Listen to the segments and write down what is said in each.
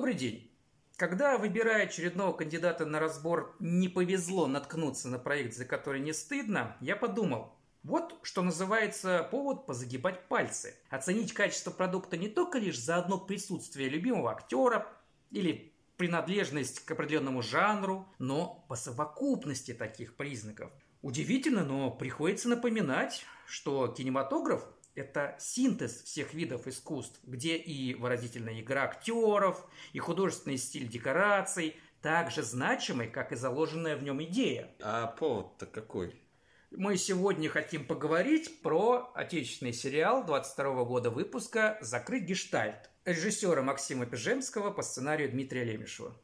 Добрый день. Когда, выбирая очередного кандидата на разбор, не повезло наткнуться на проект, за который не стыдно, я подумал, вот что называется повод позагибать пальцы. Оценить качество продукта не только лишь за одно присутствие любимого актера или принадлежность к определенному жанру, но по совокупности таких признаков. Удивительно, но приходится напоминать, что кинематограф это синтез всех видов искусств, где и выразительная игра актеров, и художественный стиль декораций, так же значимый, как и заложенная в нем идея. А повод-то какой? Мы сегодня хотим поговорить про отечественный сериал 22 года выпуска «Закрыть гештальт» режиссера Максима Пежемского по сценарию Дмитрия Лемешева.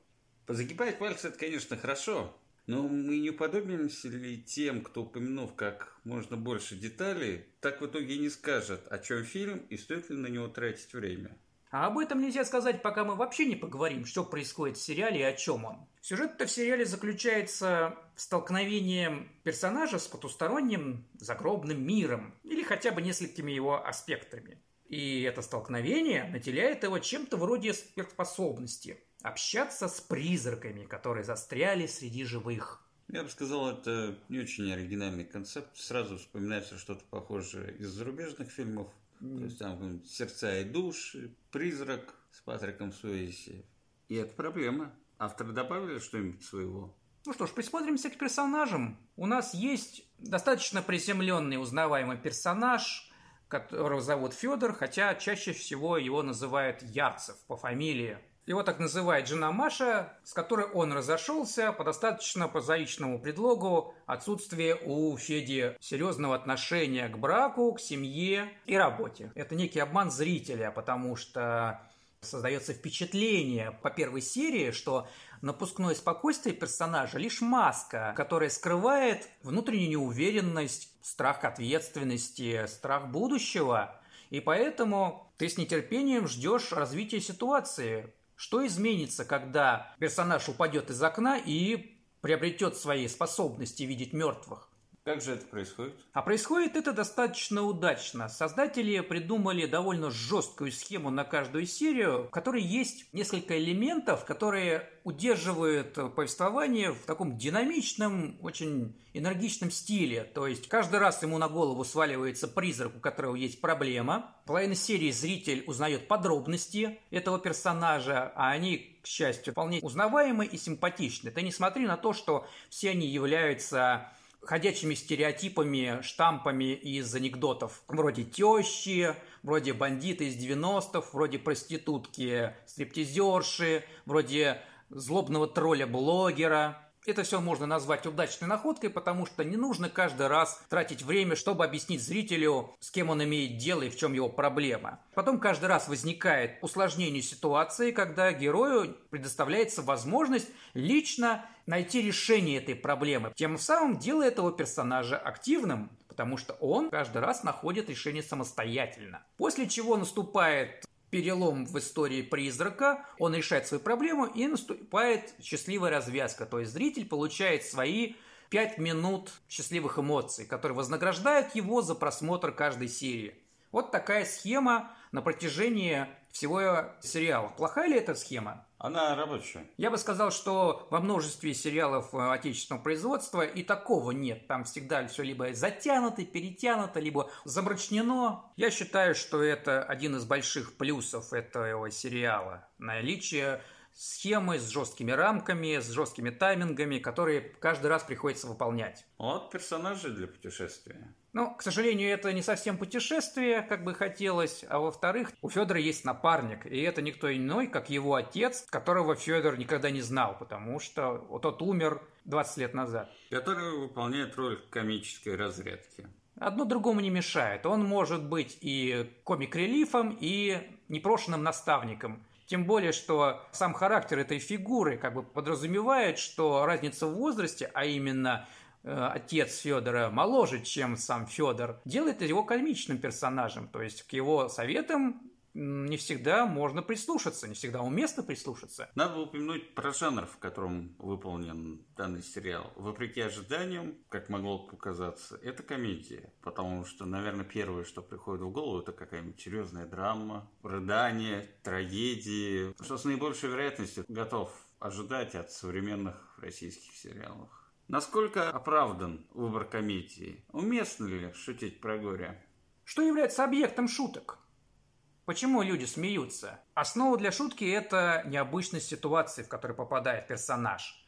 Позагибать пальцы – это, конечно, хорошо, но мы не уподобимся ли тем, кто, упомянув как можно больше деталей, так в итоге не скажет, о чем фильм и стоит ли на него тратить время? А об этом нельзя сказать, пока мы вообще не поговорим, что происходит в сериале и о чем он. Сюжет-то в сериале заключается в столкновении персонажа с потусторонним загробным миром или хотя бы несколькими его аспектами. И это столкновение наделяет его чем-то вроде сверхспособности – общаться с призраками, которые застряли среди живых. Я бы сказал, это не очень оригинальный концепт. Сразу вспоминается что-то похожее из зарубежных фильмов. Mm. То есть там «Сердца и души», «Призрак» с Патриком Суэйси. И это проблема. Авторы добавили что-нибудь своего? Ну что ж, присмотримся к персонажам. У нас есть достаточно приземленный, узнаваемый персонаж, которого зовут Федор, хотя чаще всего его называют Ярцев по фамилии. Его так называет жена Маша, с которой он разошелся по достаточно прозаичному предлогу отсутствия у Феди серьезного отношения к браку, к семье и работе. Это некий обман зрителя, потому что создается впечатление по первой серии, что напускное спокойствие персонажа лишь маска, которая скрывает внутреннюю неуверенность, страх ответственности, страх будущего. И поэтому ты с нетерпением ждешь развития ситуации, что изменится, когда персонаж упадет из окна и приобретет свои способности видеть мертвых? Как же это происходит? А происходит это достаточно удачно. Создатели придумали довольно жесткую схему на каждую серию, в которой есть несколько элементов, которые удерживают повествование в таком динамичном, очень энергичном стиле. То есть каждый раз ему на голову сваливается призрак, у которого есть проблема. Половина серии зритель узнает подробности этого персонажа, а они, к счастью, вполне узнаваемы и симпатичны. Ты не смотри на то, что все они являются ходячими стереотипами, штампами из анекдотов. Вроде тещи, вроде бандиты из 90-х, вроде проститутки, стриптизерши, вроде злобного тролля-блогера. Это все можно назвать удачной находкой, потому что не нужно каждый раз тратить время, чтобы объяснить зрителю, с кем он имеет дело и в чем его проблема. Потом каждый раз возникает усложнение ситуации, когда герою предоставляется возможность лично найти решение этой проблемы, тем самым делая этого персонажа активным, потому что он каждый раз находит решение самостоятельно. После чего наступает перелом в истории призрака, он решает свою проблему и наступает счастливая развязка. То есть зритель получает свои пять минут счастливых эмоций, которые вознаграждают его за просмотр каждой серии. Вот такая схема на протяжении всего сериала. Плохая ли эта схема? Она рабочая. Я бы сказал, что во множестве сериалов э, отечественного производства и такого нет. Там всегда все либо затянуто, перетянуто, либо замрачнено. Я считаю, что это один из больших плюсов этого сериала. Наличие схемы с жесткими рамками, с жесткими таймингами, которые каждый раз приходится выполнять. Вот персонажи для путешествия. Но, к сожалению, это не совсем путешествие, как бы хотелось. А во-вторых, у Федора есть напарник, и это никто иной, как его отец, которого Федор никогда не знал, потому что тот умер 20 лет назад. Который выполняет роль комической разрядки. Одно другому не мешает. Он может быть и комик-релифом, и непрошенным наставником. Тем более, что сам характер этой фигуры как бы подразумевает, что разница в возрасте, а именно отец Федора моложе, чем сам Федор, делает его комичным персонажем. То есть к его советам не всегда можно прислушаться, не всегда уместно прислушаться. Надо упомянуть про жанр, в котором выполнен данный сериал. Вопреки ожиданиям, как могло показаться, это комедия. Потому что, наверное, первое, что приходит в голову, это какая-нибудь серьезная драма, рыдание, трагедии. Что с наибольшей вероятностью готов ожидать от современных российских сериалов. Насколько оправдан выбор комедии? Уместно ли шутить про горе? Что является объектом шуток? Почему люди смеются? Основа для шутки – это необычность ситуации, в которой попадает персонаж.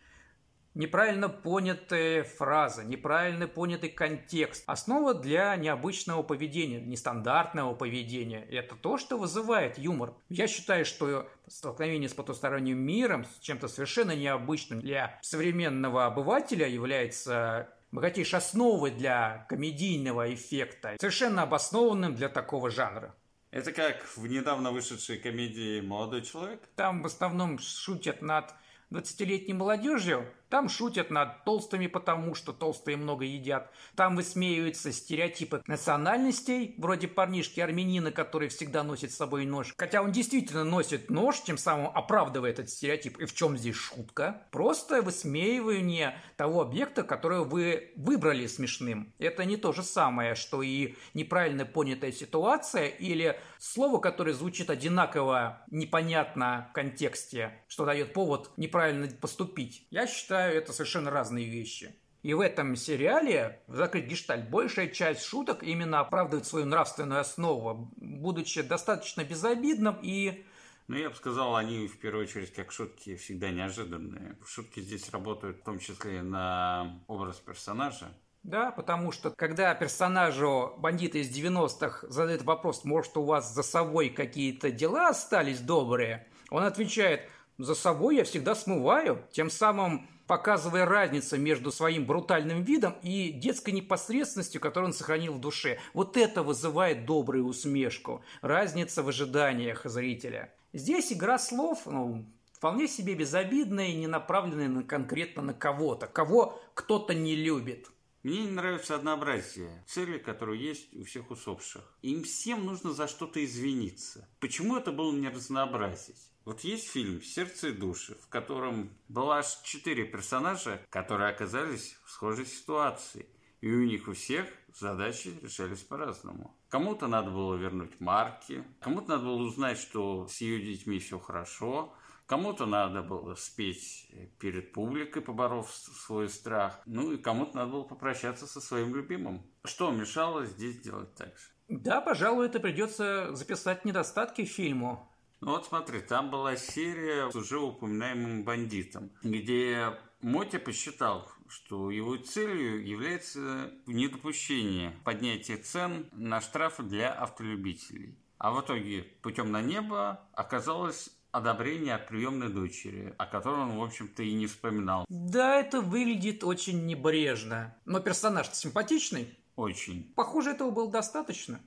Неправильно понятая фраза, неправильно понятый контекст. Основа для необычного поведения, нестандартного поведения – это то, что вызывает юмор. Я считаю, что столкновение с потусторонним миром, с чем-то совершенно необычным для современного обывателя является богатейшей основой для комедийного эффекта, совершенно обоснованным для такого жанра. Это как в недавно вышедшей комедии «Молодой человек»? Там в основном шутят над 20-летней молодежью, там шутят над толстыми, потому что толстые много едят. Там высмеиваются стереотипы национальностей, вроде парнишки армянина, который всегда носит с собой нож. Хотя он действительно носит нож, тем самым оправдывая этот стереотип. И в чем здесь шутка? Просто высмеивание того объекта, который вы выбрали смешным. Это не то же самое, что и неправильно понятая ситуация или слово, которое звучит одинаково непонятно в контексте, что дает повод неправильно поступить. Я считаю, считаю, это совершенно разные вещи. И в этом сериале, «Закрыть гештальт», большая часть шуток именно оправдывает свою нравственную основу, будучи достаточно безобидным и ну, я бы сказал, они в первую очередь как шутки всегда неожиданные. Шутки здесь работают в том числе на образ персонажа. Да, потому что когда персонажу бандита из 90-х задают вопрос, может, у вас за собой какие-то дела остались добрые, он отвечает, за собой я всегда смываю, тем самым показывая разницу между своим брутальным видом и детской непосредственностью, которую он сохранил в душе. Вот это вызывает добрую усмешку. Разница в ожиданиях зрителя. Здесь игра слов, ну, вполне себе безобидная и не направленная на, конкретно на кого-то, кого кто-то не любит. Мне не нравится однообразие цели, которые есть у всех усопших. Им всем нужно за что-то извиниться. Почему это было не разнообразить? Вот есть фильм «Сердце и души», в котором было аж четыре персонажа, которые оказались в схожей ситуации. И у них у всех задачи решались по-разному. Кому-то надо было вернуть марки, кому-то надо было узнать, что с ее детьми все хорошо, кому-то надо было спеть перед публикой, поборов свой страх, ну и кому-то надо было попрощаться со своим любимым. Что мешало здесь делать так же? Да, пожалуй, это придется записать недостатки фильму. Ну вот смотри, там была серия с уже упоминаемым бандитом, где Мотя посчитал, что его целью является недопущение поднятия цен на штрафы для автолюбителей. А в итоге путем на небо оказалось одобрение от приемной дочери, о котором он, в общем-то, и не вспоминал. Да, это выглядит очень небрежно. Но персонаж симпатичный. Очень. Похоже, этого было достаточно.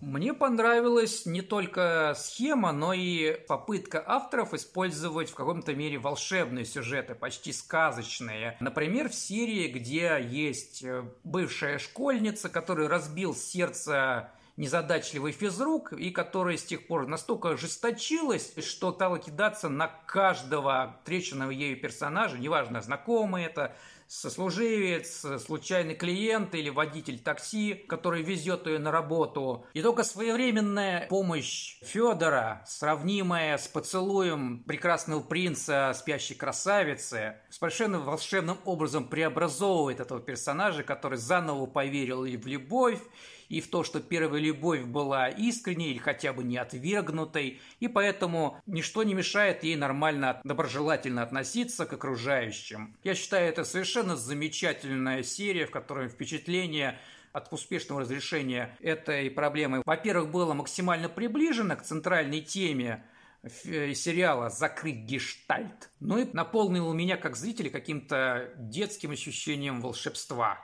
Мне понравилась не только схема, но и попытка авторов использовать в каком-то мере волшебные сюжеты, почти сказочные. Например, в серии, где есть э, бывшая школьница, которая разбил сердце незадачливый физрук, и которая с тех пор настолько ожесточилась, что стала кидаться на каждого встреченного ею персонажа, неважно, знакомый это, сослуживец, случайный клиент или водитель такси, который везет ее на работу. И только своевременная помощь Федора, сравнимая с поцелуем прекрасного принца спящей красавицы, совершенно волшебным образом преобразовывает этого персонажа, который заново поверил и в любовь, и в то, что первая любовь была искренней или хотя бы не отвергнутой, и поэтому ничто не мешает ей нормально, доброжелательно относиться к окружающим. Я считаю, это совершенно замечательная серия, в которой впечатление от успешного разрешения этой проблемы, во-первых, было максимально приближено к центральной теме э, сериала «Закрыть гештальт», ну и наполнил меня как зрителя каким-то детским ощущением волшебства.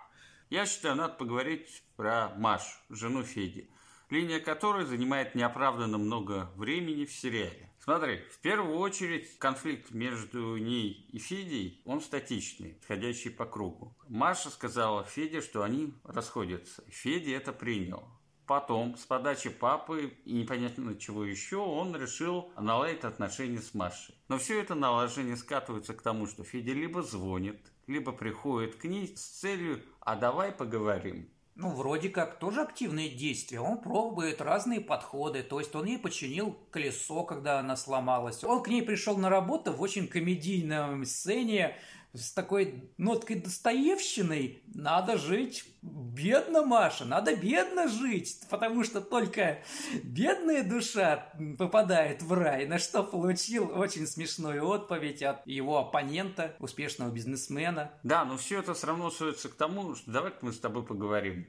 Я считаю, надо поговорить про Машу, жену Феди, линия которой занимает неоправданно много времени в сериале. Смотри, в первую очередь конфликт между ней и Федей, он статичный, ходящий по кругу. Маша сказала Феде, что они расходятся. Федя это принял. потом, с подачи папы и непонятно чего еще, он решил наладить отношения с Машей. Но все это налажение скатывается к тому, что Федя либо звонит, либо приходит к ней с целью «а давай поговорим». Ну, вроде как тоже активные действия. Он пробует разные подходы. То есть он ей починил колесо, когда она сломалась. Он к ней пришел на работу в очень комедийном сцене с такой ноткой достоевщиной. Надо жить бедно, Маша, надо бедно жить, потому что только бедная душа попадает в рай, на что получил очень смешную отповедь от его оппонента, успешного бизнесмена. Да, но все это все равно сводится к тому, что давай мы с тобой поговорим.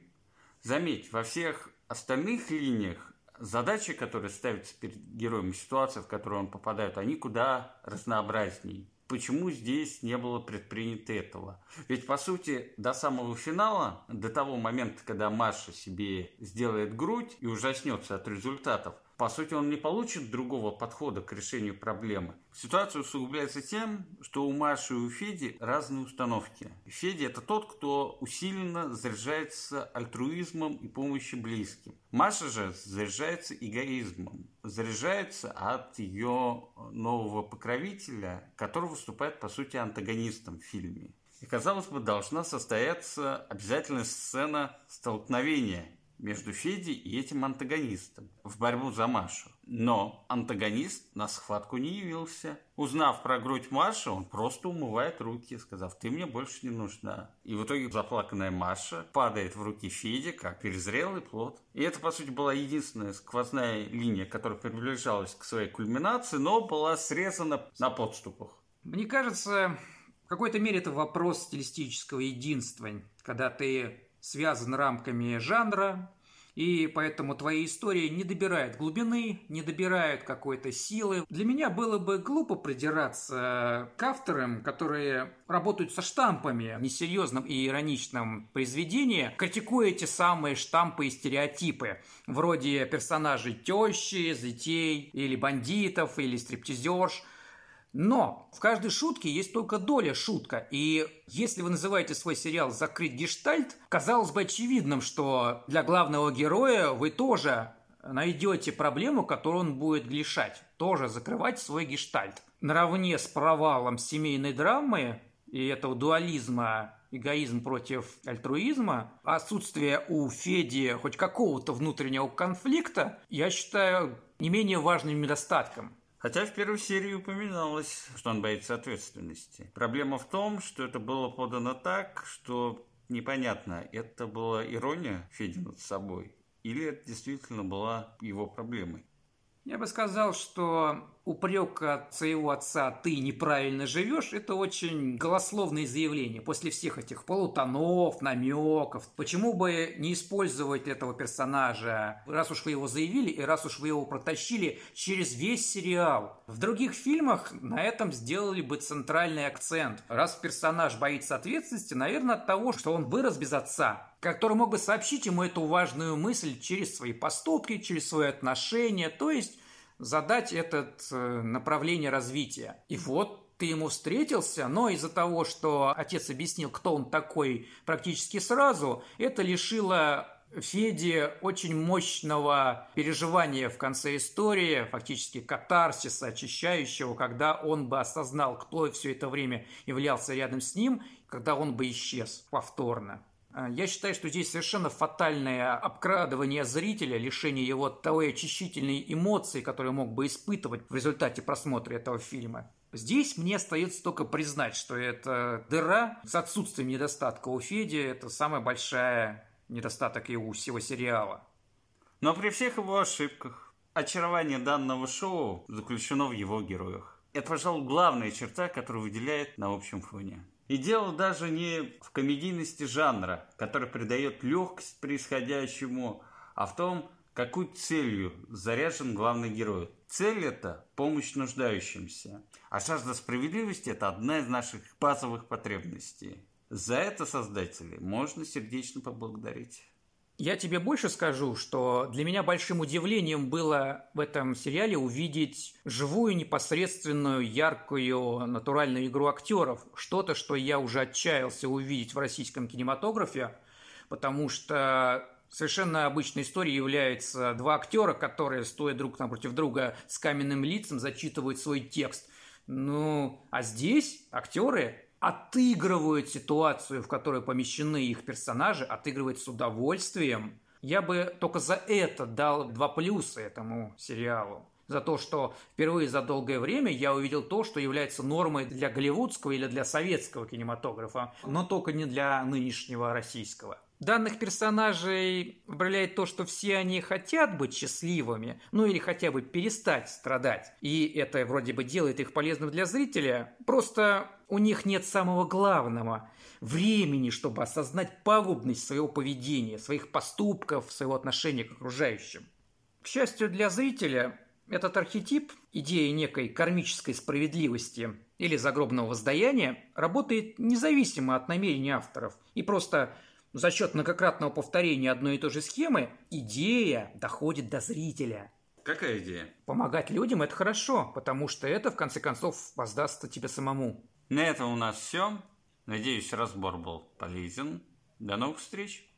Заметь, во всех остальных линиях задачи, которые ставятся перед героем, ситуация, в которую он попадает, они куда разнообразнее почему здесь не было предпринято этого? Ведь, по сути, до самого финала, до того момента, когда Маша себе сделает грудь и ужаснется от результатов, по сути, он не получит другого подхода к решению проблемы. Ситуация усугубляется тем, что у Маши и у Феди разные установки. Федя – это тот, кто усиленно заряжается альтруизмом и помощью близким. Маша же заряжается эгоизмом. Заряжается от ее нового покровителя, который выступает, по сути, антагонистом в фильме. И, казалось бы, должна состояться обязательная сцена столкновения между Федей и этим антагонистом в борьбу за Машу. Но антагонист на схватку не явился. Узнав про грудь Маши, он просто умывает руки, сказав, ты мне больше не нужна. И в итоге заплаканная Маша падает в руки Феди, как перезрелый плод. И это, по сути, была единственная сквозная линия, которая приближалась к своей кульминации, но была срезана на подступах. Мне кажется, в какой-то мере это вопрос стилистического единства, когда ты связан рамками жанра, и поэтому твои истории не добирают глубины, не добирают какой-то силы. Для меня было бы глупо придираться к авторам, которые работают со штампами в несерьезном и ироничном произведении, критикуя эти самые штампы и стереотипы, вроде персонажей тещи, детей, или бандитов, или стриптизерш – но в каждой шутке есть только доля шутка. И если вы называете свой сериал «Закрыть гештальт», казалось бы очевидным, что для главного героя вы тоже найдете проблему, которую он будет глишать. Тоже закрывать свой гештальт. Наравне с провалом семейной драмы и этого дуализма эгоизм против альтруизма, отсутствие у Феди хоть какого-то внутреннего конфликта, я считаю не менее важным недостатком. Хотя в первой серии упоминалось, что он боится ответственности. Проблема в том, что это было подано так, что непонятно, это была ирония Феди над собой или это действительно была его проблемой. Я бы сказал, что упрек от своего отца «ты неправильно живешь» – это очень голословное заявление после всех этих полутонов, намеков. Почему бы не использовать этого персонажа, раз уж вы его заявили и раз уж вы его протащили через весь сериал? В других фильмах на этом сделали бы центральный акцент. Раз персонаж боится ответственности, наверное, от того, что он вырос без отца, который мог бы сообщить ему эту важную мысль через свои поступки, через свои отношения, то есть задать это э, направление развития. И вот ты ему встретился, но из-за того, что отец объяснил, кто он такой практически сразу, это лишило Феде очень мощного переживания в конце истории, фактически катарсиса, очищающего, когда он бы осознал, кто все это время являлся рядом с ним, когда он бы исчез повторно. А, я считаю, что здесь совершенно фатальное обкрадывание зрителя, лишение его той очищительной эмоции, которую мог бы испытывать в результате просмотра этого фильма. Здесь мне остается только признать, что это дыра с отсутствием недостатка у Феди, это самая большая недостаток и у всего сериала. Но при всех его ошибках, очарование данного шоу заключено в его героях. Это, пожалуй, главная черта, которая выделяет на общем фоне. И дело даже не в комедийности жанра, который придает легкость происходящему, а в том, какой целью заряжен главный герой. Цель это – помощь нуждающимся. А жажда справедливости – это одна из наших базовых потребностей. За это создатели можно сердечно поблагодарить. Я тебе больше скажу, что для меня большим удивлением было в этом сериале увидеть живую, непосредственную, яркую, натуральную игру актеров. Что-то, что я уже отчаялся увидеть в российском кинематографе, потому что Совершенно обычной историей являются два актера, которые, стоя друг напротив друга с каменным лицом, зачитывают свой текст. Ну, а здесь актеры отыгрывают ситуацию, в которой помещены их персонажи, отыгрывают с удовольствием. Я бы только за это дал два плюса этому сериалу. За то, что впервые за долгое время я увидел то, что является нормой для голливудского или для советского кинематографа, но только не для нынешнего российского. Данных персонажей управляет то, что все они хотят быть счастливыми, ну или хотя бы перестать страдать. И это вроде бы делает их полезным для зрителя. Просто у них нет самого главного – времени, чтобы осознать пагубность своего поведения, своих поступков, своего отношения к окружающим. К счастью для зрителя, этот архетип, идея некой кармической справедливости или загробного воздаяния, работает независимо от намерений авторов и просто – за счет многократного повторения одной и той же схемы идея доходит до зрителя. Какая идея? Помогать людям – это хорошо, потому что это, в конце концов, воздастся тебе самому. На этом у нас все. Надеюсь, разбор был полезен. До новых встреч!